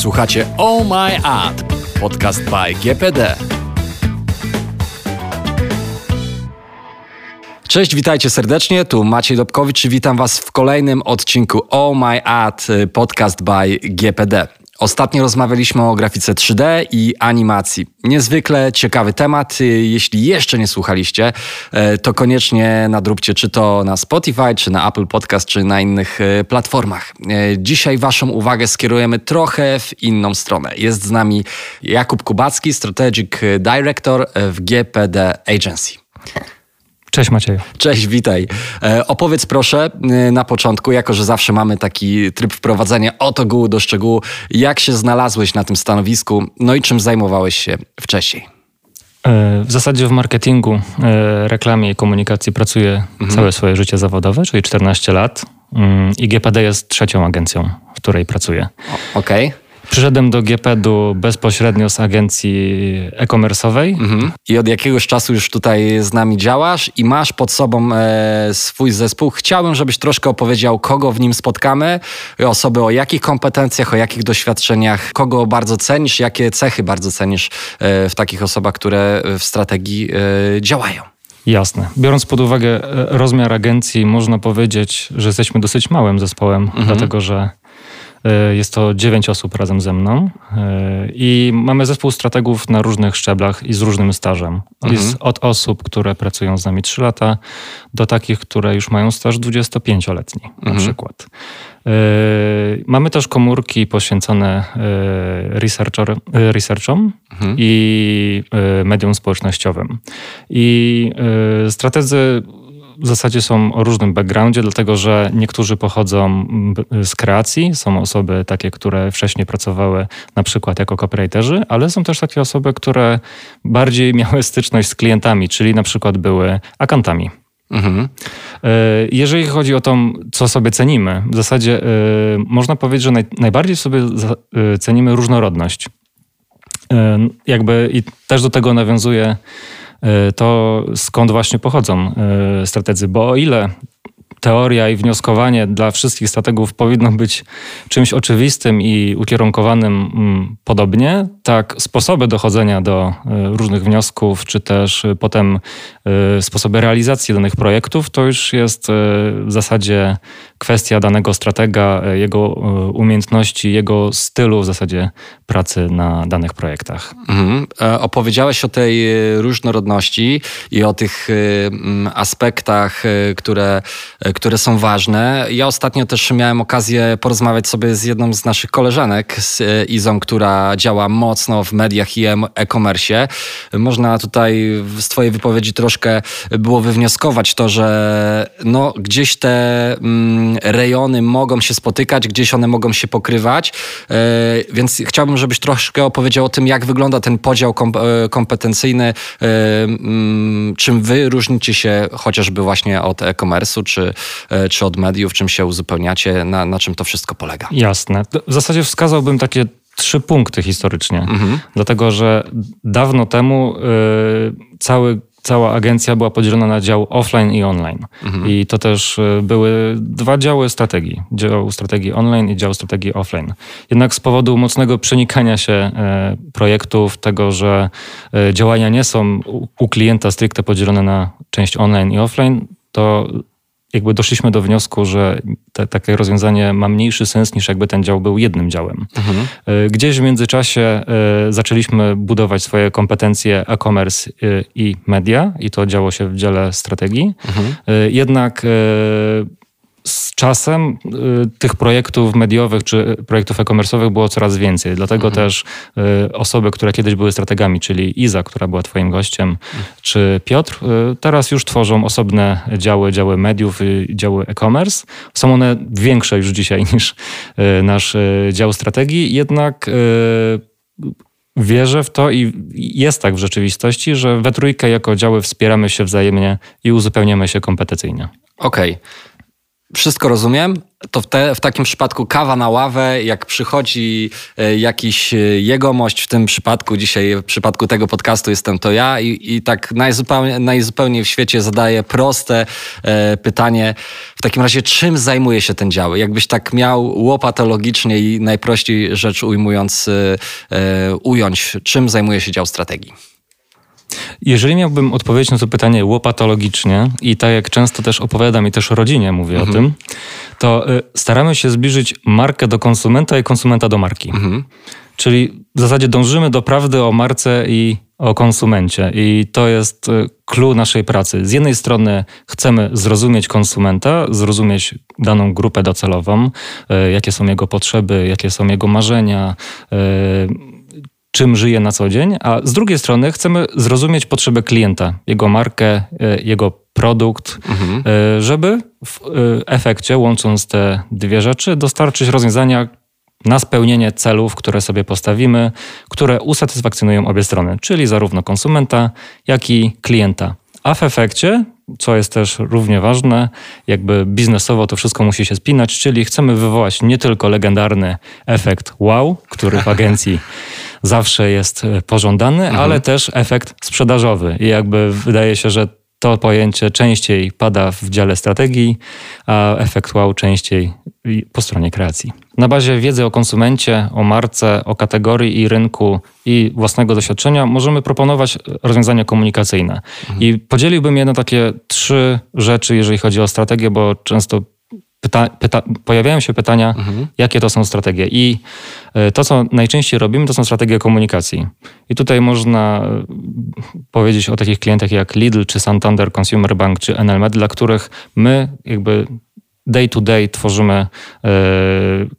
Słuchacie Oh My Ad, podcast by GPD. Cześć, witajcie serdecznie. Tu Maciej Dobkowicz witam Was w kolejnym odcinku Oh My Ad, podcast by GPD. Ostatnio rozmawialiśmy o grafice 3D i animacji. Niezwykle ciekawy temat. Jeśli jeszcze nie słuchaliście, e, to koniecznie nadróbcie czy to na Spotify, czy na Apple Podcast, czy na innych e, platformach. E, dzisiaj Waszą uwagę skierujemy trochę w inną stronę. Jest z nami Jakub Kubacki, Strategic Director w GPD Agency. Cześć Maciej. Cześć, witaj. E, opowiedz proszę e, na początku, jako że zawsze mamy taki tryb wprowadzenia od ogółu do szczegółu, jak się znalazłeś na tym stanowisku, no i czym zajmowałeś się wcześniej? E, w zasadzie w marketingu, reklamie i komunikacji pracuję mhm. całe swoje życie zawodowe, czyli 14 lat. Mm, I GPD jest trzecią agencją, w której pracuję. Okej. Okay. Przyszedłem do GPD-u bezpośrednio z agencji e-commerce'owej. Mhm. I od jakiegoś czasu już tutaj z nami działasz i masz pod sobą e, swój zespół. Chciałbym, żebyś troszkę opowiedział, kogo w nim spotkamy, osoby o jakich kompetencjach, o jakich doświadczeniach, kogo bardzo cenisz, jakie cechy bardzo cenisz e, w takich osobach, które w strategii e, działają. Jasne. Biorąc pod uwagę e, rozmiar agencji, można powiedzieć, że jesteśmy dosyć małym zespołem, mhm. dlatego że E, jest to dziewięć osób razem ze mną e, i mamy zespół strategów na różnych szczeblach i z różnym stażem. Mhm. Jest od osób, które pracują z nami 3 lata, do takich, które już mają staż 25-letni mhm. na przykład. E, mamy też komórki poświęcone researchom mhm. i medium społecznościowym. I strategzy w zasadzie są o różnym backgroundzie, dlatego że niektórzy pochodzą z kreacji, są osoby takie, które wcześniej pracowały na przykład jako copywriterzy, ale są też takie osoby, które bardziej miały styczność z klientami, czyli na przykład były akantami. Mhm. E, jeżeli chodzi o to, co sobie cenimy, w zasadzie e, można powiedzieć, że naj, najbardziej sobie e, cenimy różnorodność. Jakby i też do tego nawiązuje to skąd właśnie pochodzą e, strategzy. Bo o ile teoria i wnioskowanie dla wszystkich strategów powinno być czymś oczywistym i ukierunkowanym mm, podobnie, tak sposoby dochodzenia do e, różnych wniosków, czy też potem sposoby realizacji danych projektów, to już jest w zasadzie kwestia danego stratega, jego umiejętności, jego stylu w zasadzie pracy na danych projektach. Mhm. Opowiedziałeś o tej różnorodności i o tych aspektach, które które są ważne. Ja ostatnio też miałem okazję porozmawiać sobie z jedną z naszych koleżanek, z e, Izą, która działa mocno w mediach i e-commerce. Można tutaj z Twojej wypowiedzi troszkę było wywnioskować to, że no, gdzieś te rejony mogą się spotykać, gdzieś one mogą się pokrywać, e, więc chciałbym, żebyś troszkę opowiedział o tym, jak wygląda ten podział kom e, kompetencyjny, mm, czym wy różnicie się chociażby właśnie od e-commerce'u, czy, E, czy od mediów, czym się uzupełniacie, na, na czym to wszystko polega? Jasne. W zasadzie wskazałbym takie trzy punkty historycznie, mhm. dlatego że dawno temu y, cały cała agencja była podzielona na dział offline i online. Mhm. I to też e, były dwa działy strategii. Dział strategii online i dział strategii offline. Jednak z powodu mocnego przenikania się projektów, tego, że działania nie są u klienta stricte podzielone na część online i offline, to jakby doszliśmy do wniosku, że te, takie rozwiązanie ma mniejszy sens niż jakby ten dział był jednym działem. Mhm. E, gdzieś w międzyczasie e, zaczęliśmy budować swoje kompetencje e-commerce e, i media i to działo się w dziale strategii. Mhm. Jednak z czasem y, tych projektów mediowych czy projektów e-commerce'owych było coraz więcej. Dlatego mhm. też y, osoby, które kiedyś były strategami, czyli Iza, która była twoim gościem, mhm. czy Piotr, y, teraz już tworzą osobne działy, działy mediów i działy e-commerce. Są one większe już dzisiaj niż nasz dział strategii, jednak wierzę w to i jest tak w rzeczywistości, że we trójkę jako działy wspieramy się wzajemnie i uzupełniamy się kompetencyjnie. Okej. Okay. Wszystko rozumiem. To w, te, w, takim przypadku kawa na ławę, jak przychodzi e, jakiś e, jegomość, w tym przypadku dzisiaj, w przypadku tego podcastu jestem to ja i, i tak najzupełniej, najzupełniej w świecie zadaję proste e, pytanie. W takim razie, czym zajmuje się ten dział? Jakbyś tak miał łopatologicznie i najprościej rzecz ujmując, e, e, ująć, czym zajmuje się dział strategii? Jeżeli miałbym odpowiedzieć na to pytanie łopatologicznie i tak jak często też opowiadam i też rodzinie mówię mhm. o tym, to y, staramy się zbliżyć markę do konsumenta i konsumenta do marki. Mhm. Czyli w zasadzie dążymy do prawdy o marce i o konsumencie. I to jest clue naszej pracy. Z jednej strony chcemy zrozumieć konsumenta, zrozumieć daną grupę docelową, y, jakie są jego potrzeby, jakie są jego marzenia, y, czym żyje na co dzień, a z drugiej strony chcemy zrozumieć potrzeby klienta, jego markę, e, jego produkt, mhm. E, żeby w e, efekcie, łącząc te dwie rzeczy, dostarczyć rozwiązania na spełnienie celów, które sobie postawimy, które usatysfakcjonują obie strony, czyli zarówno konsumenta, jak i klienta. A w efekcie, co jest też równie ważne, jakby biznesowo to wszystko musi się spinać, czyli chcemy wywołać nie tylko legendarny efekt wow, który w agencji zawsze jest e, pożądany, mhm. ale też efekt sprzedażowy. I jakby wydaje się, że to pojęcie częściej pada w dziale strategii, a efekt wow częściej po stronie kreacji. Na bazie wiedzy o konsumencie, o marce, o kategorii i rynku i własnego doświadczenia możemy proponować rozwiązania komunikacyjne. Mhm. I podzieliłbym je na takie trzy rzeczy, jeżeli chodzi o strategię, bo często pyta, pyta, pojawiają się pytania, mhm. jakie to są strategie. I e, to, co najczęściej robimy, to są strategie komunikacji. I tutaj można e, powiedzieć o takich klientach jak Lidl, czy Santander Consumer Bank, czy NLMed, dla których my jakby day to day tworzymy e,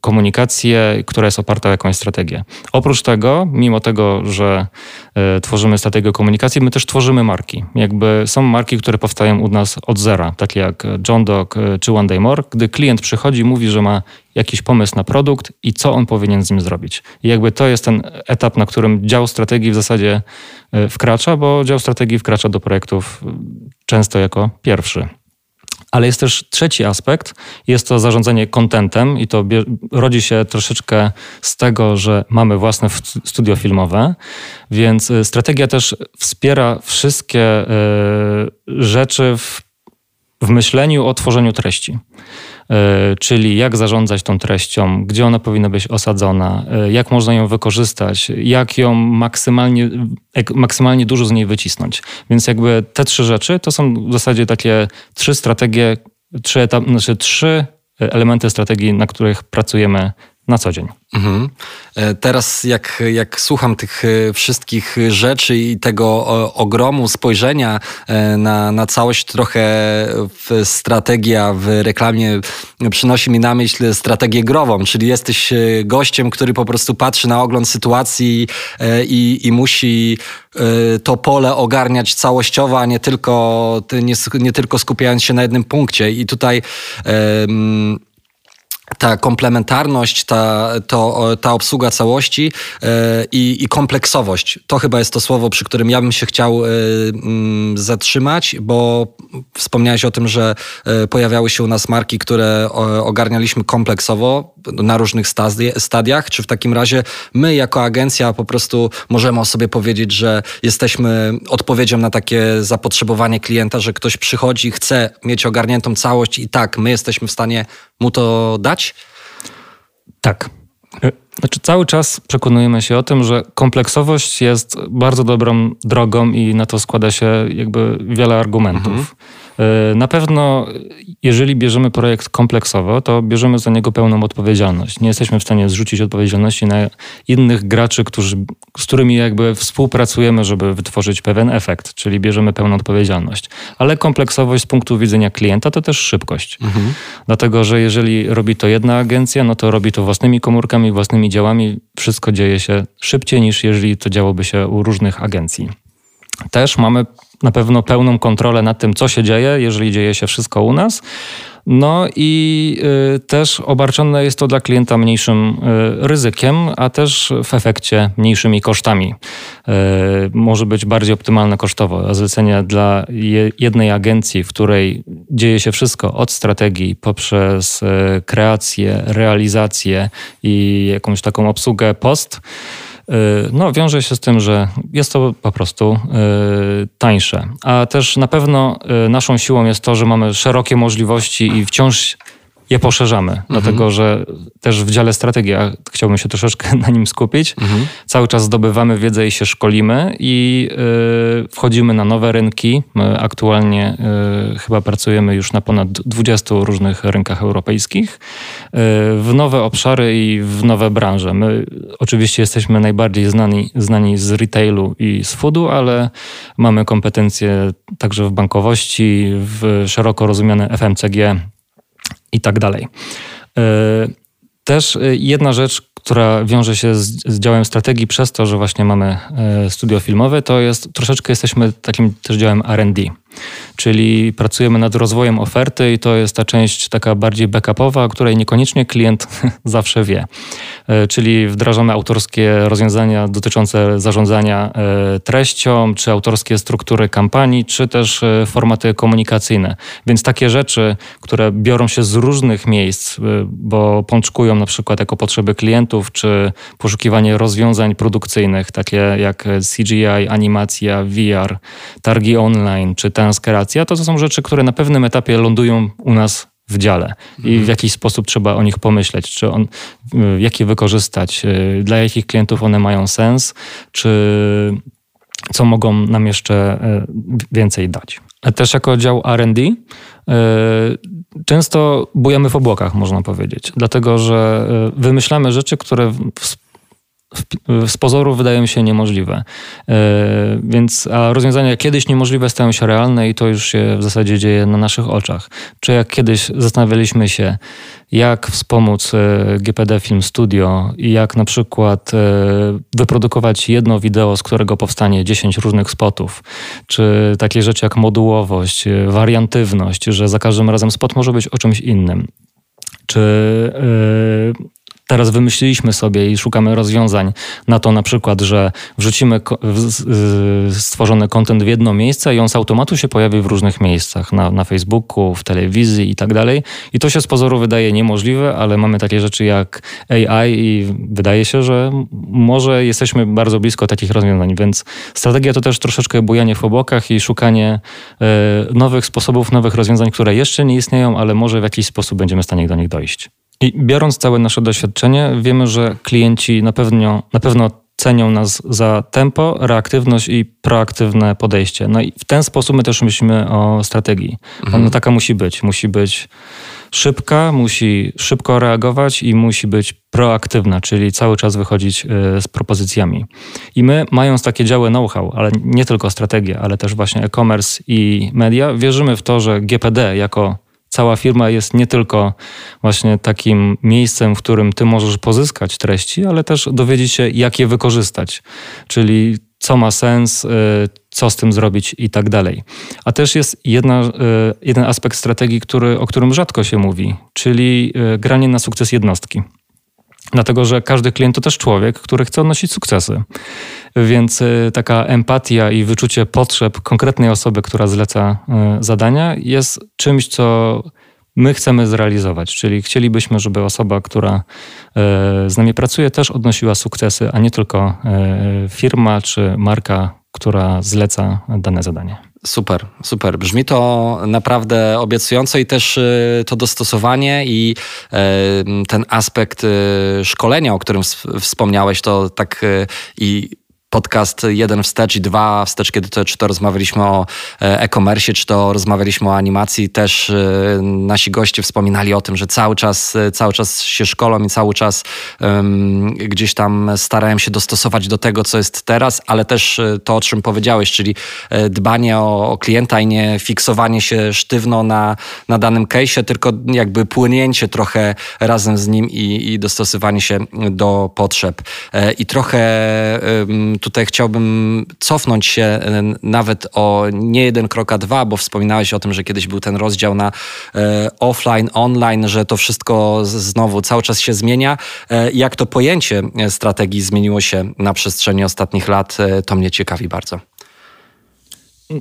komunikację, która jest oparta o jakąś strategię. Oprócz tego, mimo tego, że e, tworzymy strategię komunikacji, my też tworzymy marki. Jakby są marki, które powstają u nas od zera, takie jak John Dog e, czy One Day More, gdy klient przychodzi, mówi, że ma jakiś pomysł na produkt i co on powinien z nim zrobić. I jakby to jest ten etap, na którym dział strategii w zasadzie wkracza, bo dział strategii wkracza do projektów często jako pierwszy. Ale jest też trzeci aspekt, jest to zarządzanie kontentem i to rodzi się troszeczkę z tego, że mamy własne studio filmowe, więc y, strategia też wspiera wszystkie y, rzeczy w, w myśleniu o tworzeniu treści. E, czyli jak zarządzać tą treścią, gdzie ona powinna być osadzona, e, jak można ją wykorzystać, jak ją maksymalnie, maksymalnie dużo z niej wycisnąć. Więc jakby te trzy rzeczy to są w zasadzie takie trzy strategie, trzy, etap, znaczy trzy elementy strategii, na których pracujemy na co dzień. Mhm. E, teraz jak, jak słucham tych e, wszystkich rzeczy i tego ogromu spojrzenia e, na, na całość, trochę strategia w reklamie przynosi mi na myśl strategię grową, czyli jesteś gościem, który po prostu patrzy na ogląd sytuacji i, i musi to pole ogarniać całościowo, a nie tylko, nie, nie tylko skupiając się na jednym punkcie. I tutaj ta komplementarność, ta, to, ta obsługa całości yy, i, kompleksowość. To chyba jest to słowo, przy którym ja bym się chciał yy, zatrzymać, bo wspomniałeś o tym, że yy, pojawiały się u nas marki, które ogarnialiśmy kompleksowo na różnych stadiach. Czy w takim razie my jako agencja po prostu możemy o sobie powiedzieć, że jesteśmy odpowiedzią na takie zapotrzebowanie klienta, że ktoś przychodzi, chce mieć ogarniętą całość i tak, my jesteśmy w stanie mu to dać? Tak. E, znaczy, cały czas przekonujemy się o tym, że kompleksowość jest bardzo dobrą drogą i na to składa się jakby wiele argumentów. Mhm. E, na pewno, jeżeli bierzemy projekt kompleksowo, to bierzemy za niego pełną odpowiedzialność. Nie jesteśmy w stanie zrzucić odpowiedzialności na innych graczy, którzy, z którymi jakby współpracujemy, żeby wytworzyć pewien efekt, czyli bierzemy pełną odpowiedzialność. Ale kompleksowość z punktu widzenia klienta to też szybkość. Mhm. Dlatego, że jeżeli robi to jedna agencja, no to robi to własnymi komórkami, własnymi działami. Wszystko dzieje się szybciej niż jeżeli to działoby się u różnych agencji. Też mamy na pewno pełną kontrolę nad tym, co się dzieje, jeżeli dzieje się wszystko u nas. No i y, też obarczone jest to dla klienta mniejszym y, ryzykiem, a też w efekcie mniejszymi kosztami. Y, może być bardziej optymalne kosztowo. Zlecenie dla jednej agencji, w której dzieje się wszystko od strategii poprzez kreację, realizację i jakąś taką obsługę post, no, wiąże się z tym, że jest to po prostu y, tańsze. A też na pewno y, naszą siłą jest to, że mamy szerokie możliwości i wciąż je poszerzamy, mhm. dlatego że też w dziale strategia chciałbym się troszeczkę na nim skupić. Mhm. Cały czas zdobywamy wiedzę i się szkolimy i y, wchodzimy na nowe rynki. My aktualnie y, chyba pracujemy już na ponad 20 różnych rynkach europejskich, y, w nowe obszary i w nowe branże. My oczywiście jesteśmy najbardziej znani, znani z retailu i z foodu, ale mamy kompetencje także w bankowości, w szeroko rozumiane FMCG, i tak dalej. E, też e, jedna rzecz, która wiąże się z, z, działem strategii przez to, że właśnie mamy e, studio filmowe, to jest troszeczkę jesteśmy takim też działem R&D czyli pracujemy nad rozwojem oferty i to jest ta część taka bardziej backupowa, o której niekoniecznie klient zawsze wie. E, czyli wdrażamy autorskie rozwiązania dotyczące zarządzania e, treścią, czy autorskie struktury kampanii, czy też e, formaty komunikacyjne. Więc takie rzeczy, które biorą się z różnych miejsc, bo pączkują na przykład jako potrzeby klientów, czy poszukiwanie rozwiązań produkcyjnych, takie jak CGI, animacja, VR, targi online, czy transkeracja, to, to są rzeczy, które na pewnym etapie lądują u nas w dziale. I w mhm. jakiś sposób trzeba o nich pomyśleć, czy on, y, jak je wykorzystać, y, dla jakich klientów one mają sens, czy co mogą nam jeszcze y, więcej dać. Też jako dział RD często bujemy w obłokach, można powiedzieć, dlatego że wymyślamy rzeczy, które z pozoru wydają się niemożliwe. E, więc, a rozwiązania kiedyś niemożliwe stają się realne i to już się w zasadzie dzieje na naszych oczach. Czy jak kiedyś zastanawialiśmy się, jak wspomóc e, GPD Film Studio i jak na przykład e, wyprodukować jedno wideo, z którego powstanie 10 różnych spotów, czy takie rzeczy jak modułowość, wariantywność, że za każdym razem spot może być o czymś innym czy teraz wymyśliliśmy sobie i szukamy rozwiązań na to na przykład, że wrzucimy stworzony kontent w jedno miejsce i on z automatu się pojawi w różnych miejscach, na, na Facebooku, w telewizji i tak dalej. I to się z pozoru wydaje niemożliwe, ale mamy takie rzeczy jak AI i wydaje się, że może jesteśmy bardzo blisko takich rozwiązań, więc strategia to też troszeczkę bujanie w obłokach i szukanie e, nowych sposobów, nowych rozwiązań, które jeszcze nie istnieją, ale może w jakiś sposób będziemy w stanie do nich dojść. I biorąc całe nasze doświadczenie, wiemy, że klienci na pewno, na pewno cenią nas za tempo, reaktywność i proaktywne podejście. No i w ten sposób my też myślimy o strategii. Mhm. Ona taka musi być. Musi być szybka, musi szybko reagować i musi być proaktywna, czyli cały czas wychodzić y, z propozycjami. I my, mając takie działy know-how, ale nie tylko strategię, ale też właśnie e-commerce i media, wierzymy w to, że GPD jako cała firma jest nie tylko właśnie takim miejscem, w którym ty możesz pozyskać treści, ale też dowiedzieć się, jak je wykorzystać. Czyli co ma sens, y, co z tym zrobić i tak dalej. A też jest jedna, y, jeden aspekt strategii, który, o którym rzadko się mówi, czyli y, granie na sukces jednostki. Dlatego, że każdy klient to też człowiek, który chce odnosić sukcesy. Więc y, taka empatia i wyczucie potrzeb konkretnej osoby, która zleca y, zadania, jest czymś, co my chcemy zrealizować. Czyli chcielibyśmy, żeby osoba, która y, z nami pracuje, też odnosiła sukcesy, a nie tylko firma czy marka, która zleca dane zadanie. Super, super. Brzmi to naprawdę obiecująco i też to dostosowanie i ten aspekt szkolenia, o którym wspomniałeś, to tak i podcast jeden wstecz i dwa wstecz, kiedy to, czy to rozmawialiśmy o e, e-commerce, czy to rozmawialiśmy o animacji, też e, nasi goście wspominali o tym, że cały czas, e, cały czas się szkolą i cały czas um, gdzieś tam starają się dostosować do tego, co jest teraz, ale też to, o czym powiedziałeś, czyli dbanie o, o klienta i nie fiksowanie się sztywno na, na danym case'ie, tylko jakby płynięcie trochę razem z nim i, i dostosowanie się do potrzeb. I trochę tutaj chciałbym cofnąć się nawet o nie jeden krok, a dwa, bo wspominałeś o tym, że kiedyś był ten rozdział na offline, online, że to wszystko znowu cały czas się zmienia. Jak to pojęcie strategii zmieniło się na przestrzeni ostatnich lat, to mnie ciekawi bardzo.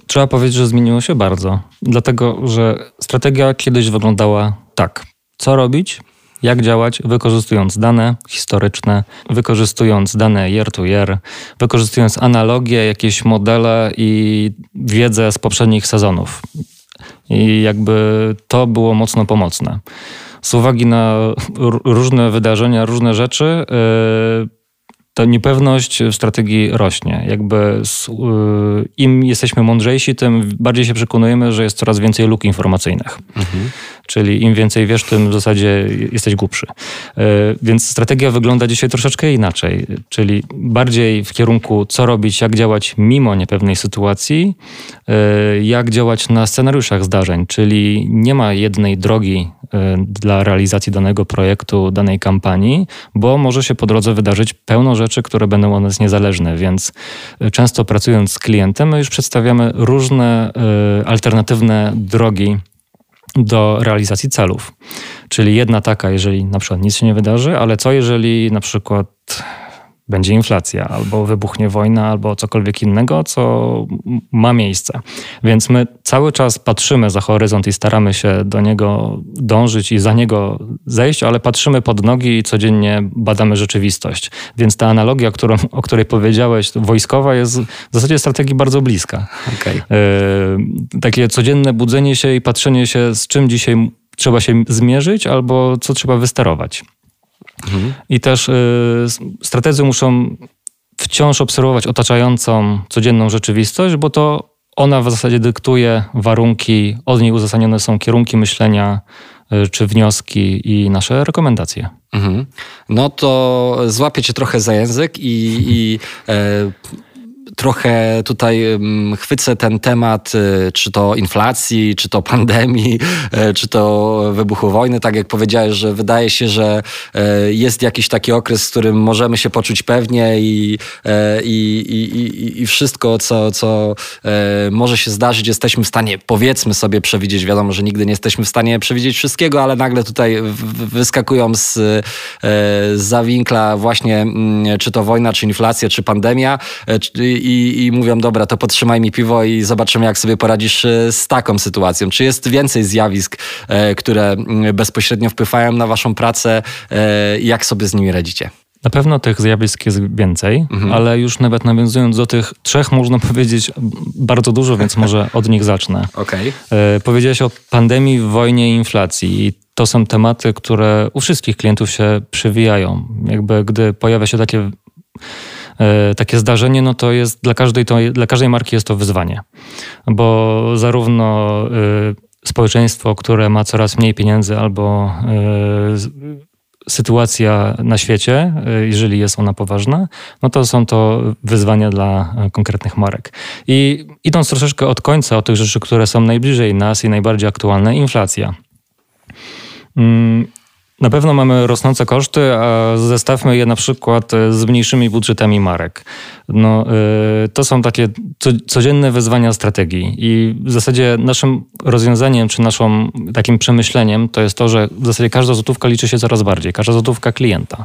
Trzeba powiedzieć, że zmieniło się bardzo. Dlatego, że strategia kiedyś wyglądała tak. Co robić? Jak działać, wykorzystując dane historyczne, wykorzystując dane year-to-year, wykorzystując analogie, jakieś modele i wiedzę z poprzednich sezonów. I jakby to było mocno pomocne. Z uwagi na różne wydarzenia, różne rzeczy, yy, ta niepewność w strategii rośnie. Jakby y, im jesteśmy mądrzejsi, tym bardziej się przekonujemy, że jest coraz więcej luk informacyjnych. Mhm. Czyli im więcej wiesz, tym w zasadzie jesteś głupszy. Y, więc strategia wygląda dzisiaj troszeczkę inaczej, czyli bardziej w kierunku, co robić, jak działać mimo niepewnej sytuacji, y, jak działać na scenariuszach zdarzeń, czyli nie ma jednej drogi dla realizacji danego projektu, danej kampanii, bo może się po drodze wydarzyć pełno rzeczy, które będą od nas niezależne, więc e, często pracując z klientem, my już przedstawiamy różne alternatywne drogi do realizacji celów. Czyli jedna taka, jeżeli na przykład nic się nie wydarzy, ale co jeżeli na przykład będzie inflacja, albo wybuchnie wojna, albo cokolwiek innego, co ma miejsce. Więc my cały czas patrzymy za horyzont i staramy się do niego dążyć i za niego zejść, ale patrzymy pod nogi i codziennie badamy rzeczywistość. Więc ta analogia, którą, o której powiedziałeś, wojskowa, jest w zasadzie strategii bardzo bliska. Okay. Yy, takie codzienne budzenie się i patrzenie się, z czym dzisiaj trzeba się zmierzyć, albo co trzeba wysterować. Mhm. I też y, strategzy muszą wciąż obserwować otaczającą codzienną rzeczywistość, bo to ona w zasadzie dyktuje warunki, od niej uzasadnione są kierunki myślenia y, czy wnioski i nasze rekomendacje. Mhm. No to złapię cię trochę za język i, i e, trochę tutaj chwycę ten temat, y, czy to inflacji, czy to pandemii, e, czy to wybuchu wojny. Tak jak powiedziałeś, że wydaje się, że e, jest jakiś taki okres, w którym możemy się poczuć pewnie i, e, i, i, i wszystko, co, co może się zdarzyć, jesteśmy w stanie, powiedzmy sobie, przewidzieć. Wiadomo, że nigdy nie jesteśmy w stanie przewidzieć wszystkiego, ale nagle tutaj wyskakują z, zawinkla właśnie, mm, czy to wojna, czy inflacja, czy pandemia i, i mówią, dobra, to podtrzymaj mi piwo i zobaczymy, jak sobie poradzisz e, z taką sytuacją. Czy jest więcej zjawisk, e, które mm, bezpośrednio wpływają na waszą pracę? E, jak sobie z nimi radzicie? Na pewno tych zjawisk jest więcej, mhm. ale już nawet nawiązując do tych trzech, można powiedzieć bardzo dużo, więc może od nich zacznę. Okay. Powiedziałeś o pandemii, wojnie i inflacji. I to są tematy, które u wszystkich klientów się przewijają. Jakby gdy pojawia się takie takie zdarzenie, no to jest dla każdej, to, dla każdej marki jest to wyzwanie. Bo zarówno e, społeczeństwo, które ma coraz mniej pieniędzy albo e, sytuacja na świecie, jeżeli jest ona poważna, no to są to wyzwania dla konkretnych marek. I idąc troszeczkę od końca, od tych rzeczy, które są najbliżej nas i najbardziej aktualne, inflacja. Na pewno mamy rosnące koszty, a zestawmy je na przykład z mniejszymi budżetami marek. No, e, to są takie codzienne wyzwania strategii i w zasadzie naszym rozwiązaniem czy naszym takim przemyśleniem to jest to, że w zasadzie każda złotówka liczy się coraz bardziej, każda złotówka klienta.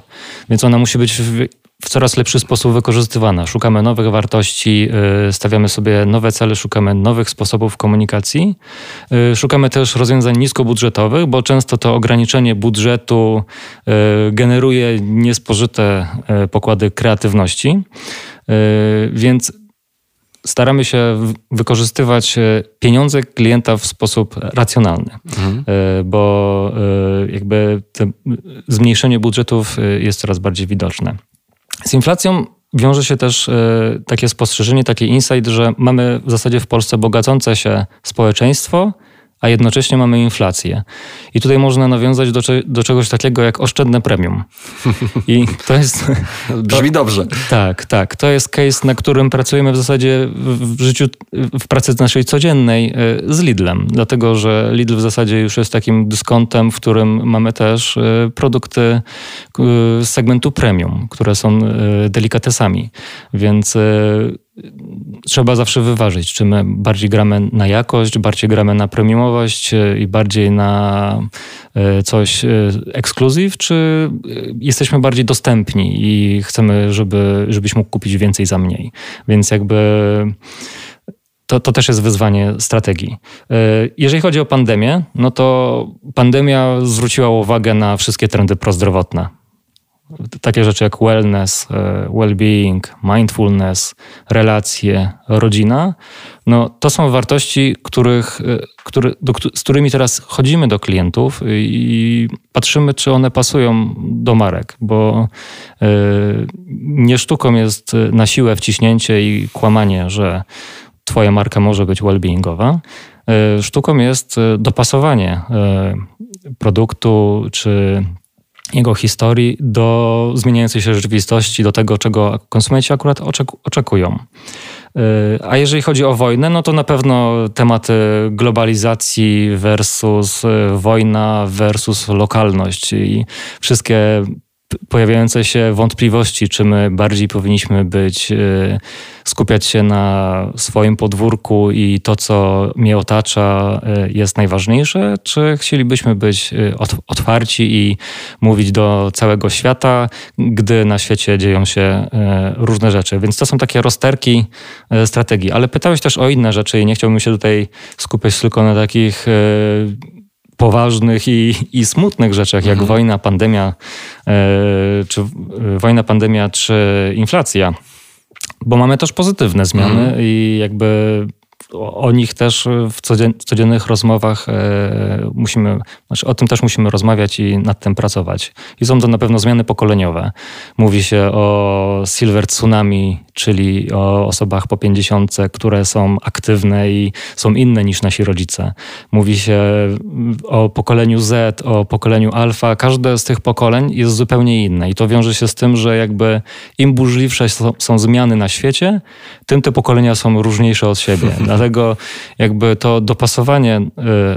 Więc ona musi być w coraz lepszy sposób wykorzystywana. Szukamy nowych wartości, y, stawiamy sobie nowe cele, szukamy nowych sposobów komunikacji. Y, szukamy też rozwiązań niskobudżetowych, bo często to ograniczenie budżetu y, generuje niespożyte pokłady kreatywności. Więc staramy się wykorzystywać pieniądze klienta w sposób racjonalny, mhm. bo jakby zmniejszenie budżetów jest coraz bardziej widoczne. Z inflacją wiąże się też e, takie spostrzeżenie, taki insight, że mamy w zasadzie w Polsce bogacące się społeczeństwo, a jednocześnie mamy inflację. I tutaj można nawiązać do, do czegoś takiego jak oszczędne premium. I to jest... Brzmi dobrze. Tak, tak. To jest case, na którym pracujemy w zasadzie w życiu, w pracy naszej codziennej e, z Lidlem. Dlatego, że Lidl w zasadzie już jest takim dyskontem, w którym mamy też e, produkty e, z segmentu premium, które są delikatesami. Więc trzeba zawsze wyważyć, czy my bardziej gramy na jakość, bardziej gramy na premiumowość e, i bardziej na e, coś e, ekskluzyw, czy jesteśmy bardziej dostępni i chcemy, żeby, żebyś mógł kupić więcej za mniej. Więc jakby to, to też jest wyzwanie strategii. Jeżeli chodzi o pandemię, no to pandemia zwróciła uwagę na wszystkie trendy prozdrowotne takie rzeczy jak wellness, e, well-being, mindfulness, relacje, rodzina, no to są wartości, których, e, który, do, z którymi teraz chodzimy do klientów i patrzymy, czy one pasują do marek, bo y, nie sztuką jest na siłę wciśnięcie i kłamanie, że twoja marka może być well-beingowa. Sztuką jest dopasowanie produktu czy jego historii do zmieniającej się rzeczywistości, do tego, czego konsumenci akurat oczekują. Y, a jeżeli chodzi o wojnę, no to na pewno tematy globalizacji versus y, wojna versus lokalność i wszystkie pojawiające się wątpliwości, czy my bardziej powinniśmy być, y, skupiać się na swoim podwórku i to, co mnie otacza, y, jest najważniejsze, czy chcielibyśmy być y, otwarci i mówić do całego świata, gdy na świecie dzieją się różne rzeczy. Więc to są takie rozterki strategii. Ale pytałeś też o inne rzeczy i nie chciałbym się tutaj skupiać tylko na takich poważnych i, i smutnych rzeczach, jak mhm. wojna, pandemia, e, czy e, wojna, pandemia, czy inflacja. Bo mamy też pozytywne zmiany mhm. i jakby o nich też w codziennych rozmowach e, musimy, znaczy o tym też musimy rozmawiać i nad tym pracować. I są to na pewno zmiany pokoleniowe. Mówi się o silver tsunami, czyli o osobach po 50, które są aktywne i są inne niż nasi rodzice. Mówi się o pokoleniu Z, o pokoleniu alfa. Każde z tych pokoleń jest zupełnie inne i to wiąże się z tym, że jakby im burzliwsze są, są zmiany na świecie, tym te pokolenia są różniejsze od siebie. Dlatego jakby to dopasowanie y,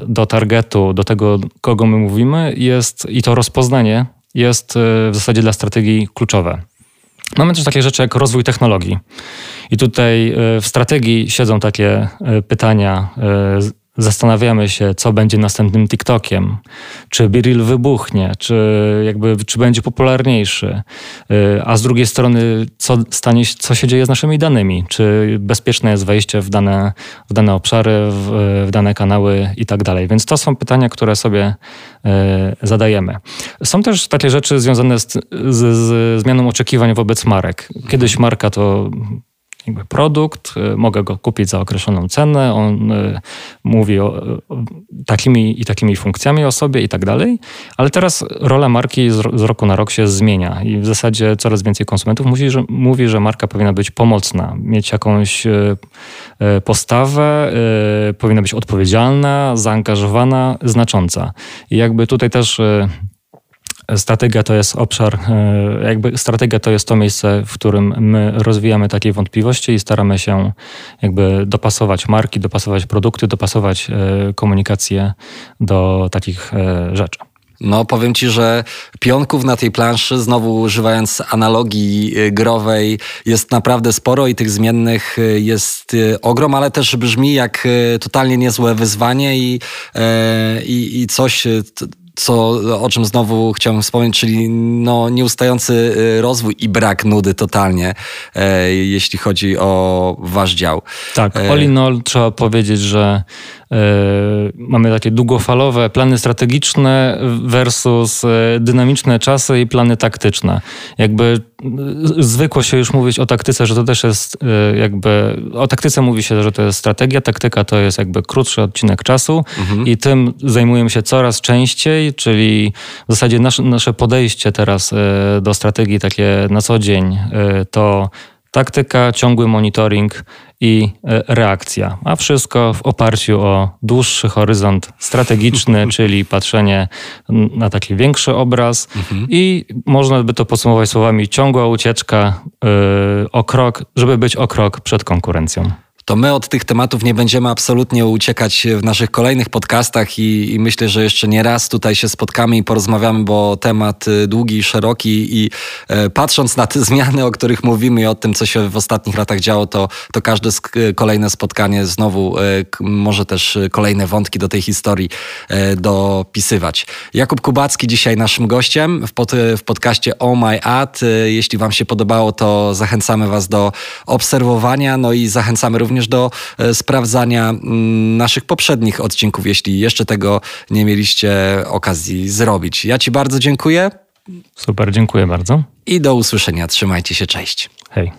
do targetu, do tego, kogo my mówimy, jest i to rozpoznanie jest y, w zasadzie dla strategii kluczowe. Mamy też takie rzeczy jak rozwój technologii. I tutaj y, w strategii siedzą takie pytania zastanawiamy się, co będzie następnym TikTokiem, czy Biril wybuchnie, czy, jakby, czy będzie popularniejszy, y, a z drugiej strony, co, stanie, co się dzieje z naszymi danymi, czy bezpieczne jest wejście w dane, w dane obszary, w, w dane kanały i tak dalej. Więc to są pytania, które sobie y, zadajemy. Są też takie rzeczy związane z, z, z zmianą oczekiwań wobec marek. Kiedyś marka to jakby produkt, y, mogę go kupić za określoną cenę, on y, mówi o, takimi i takimi funkcjami o sobie i tak dalej, ale teraz rola marki z, roku na rok się zmienia i w zasadzie coraz więcej konsumentów mówi, że, mówi, że marka powinna być pomocna, mieć jakąś y, postawę, powinna być odpowiedzialna, zaangażowana, znacząca. I jakby tutaj też strategia to jest obszar, e, jakby strategia to jest to miejsce, w którym my rozwijamy takie wątpliwości i staramy się jakby dopasować marki, dopasować produkty, dopasować e, komunikację do takich e, rzeczy. No, powiem ci, że pionków na tej planszy, znowu używając analogii growej, jest naprawdę sporo i tych zmiennych jest ogrom, ale też brzmi jak totalnie niezłe wyzwanie i, i, i coś co, o czym znowu chciałem wspomnieć, czyli no, nieustający y, rozwój i brak nudy totalnie, e, jeśli chodzi o wasz dział. Tak, e, all in all trzeba powiedzieć, że mamy takie długofalowe plany strategiczne versus e, dynamiczne czasy i plany taktyczne. Jakby zwykło się już mówić o taktyce, że to też jest e, jakby, o taktyce mówi się, że to jest strategia, taktyka to jest jakby krótszy odcinek czasu mhm. i tym zajmujemy się coraz częściej, czyli w zasadzie nasze, nasze podejście teraz e, do strategii takie na co dzień to taktyka, ciągły monitoring i e, reakcja, a wszystko w oparciu o dłuższy horyzont strategiczny, czyli patrzenie na taki większy obraz. Mhm. i można by to podsumować słowami ciągła ucieczka yy, o krok, żeby być o krok przed konkurencją to my od tych tematów nie będziemy absolutnie uciekać w naszych kolejnych podcastach i, i, myślę, że jeszcze nie raz tutaj się spotkamy i porozmawiamy, bo temat y, długi szeroki i e, patrząc na te zmiany, o których mówimy i o tym, co się w ostatnich latach działo, to, to każde kolejne spotkanie znowu e, może też kolejne wątki do tej historii e, dopisywać. Jakub Kubacki dzisiaj naszym gościem w, pod, w podcaście Oh My Ad. Jeśli wam się podobało, to zachęcamy was do obserwowania, no i zachęcamy również również do e, sprawdzania mm, naszych poprzednich odcinków, jeśli jeszcze tego nie mieliście okazji zrobić. Ja Ci bardzo dziękuję. Super, dziękuję bardzo. I do usłyszenia. Trzymajcie się, cześć. Hej.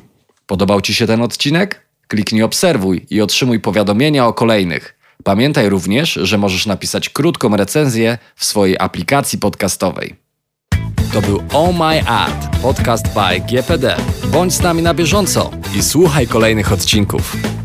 Podobał Ci się ten odcinek? Kliknij obserwuj i otrzymuj powiadomienia o kolejnych. Pamiętaj również, że możesz napisać krótką recenzję w swojej aplikacji podcastowej. To był Oh My Ad, podcast by GPD. Bądź z nami na bieżąco i słuchaj kolejnych odcinków.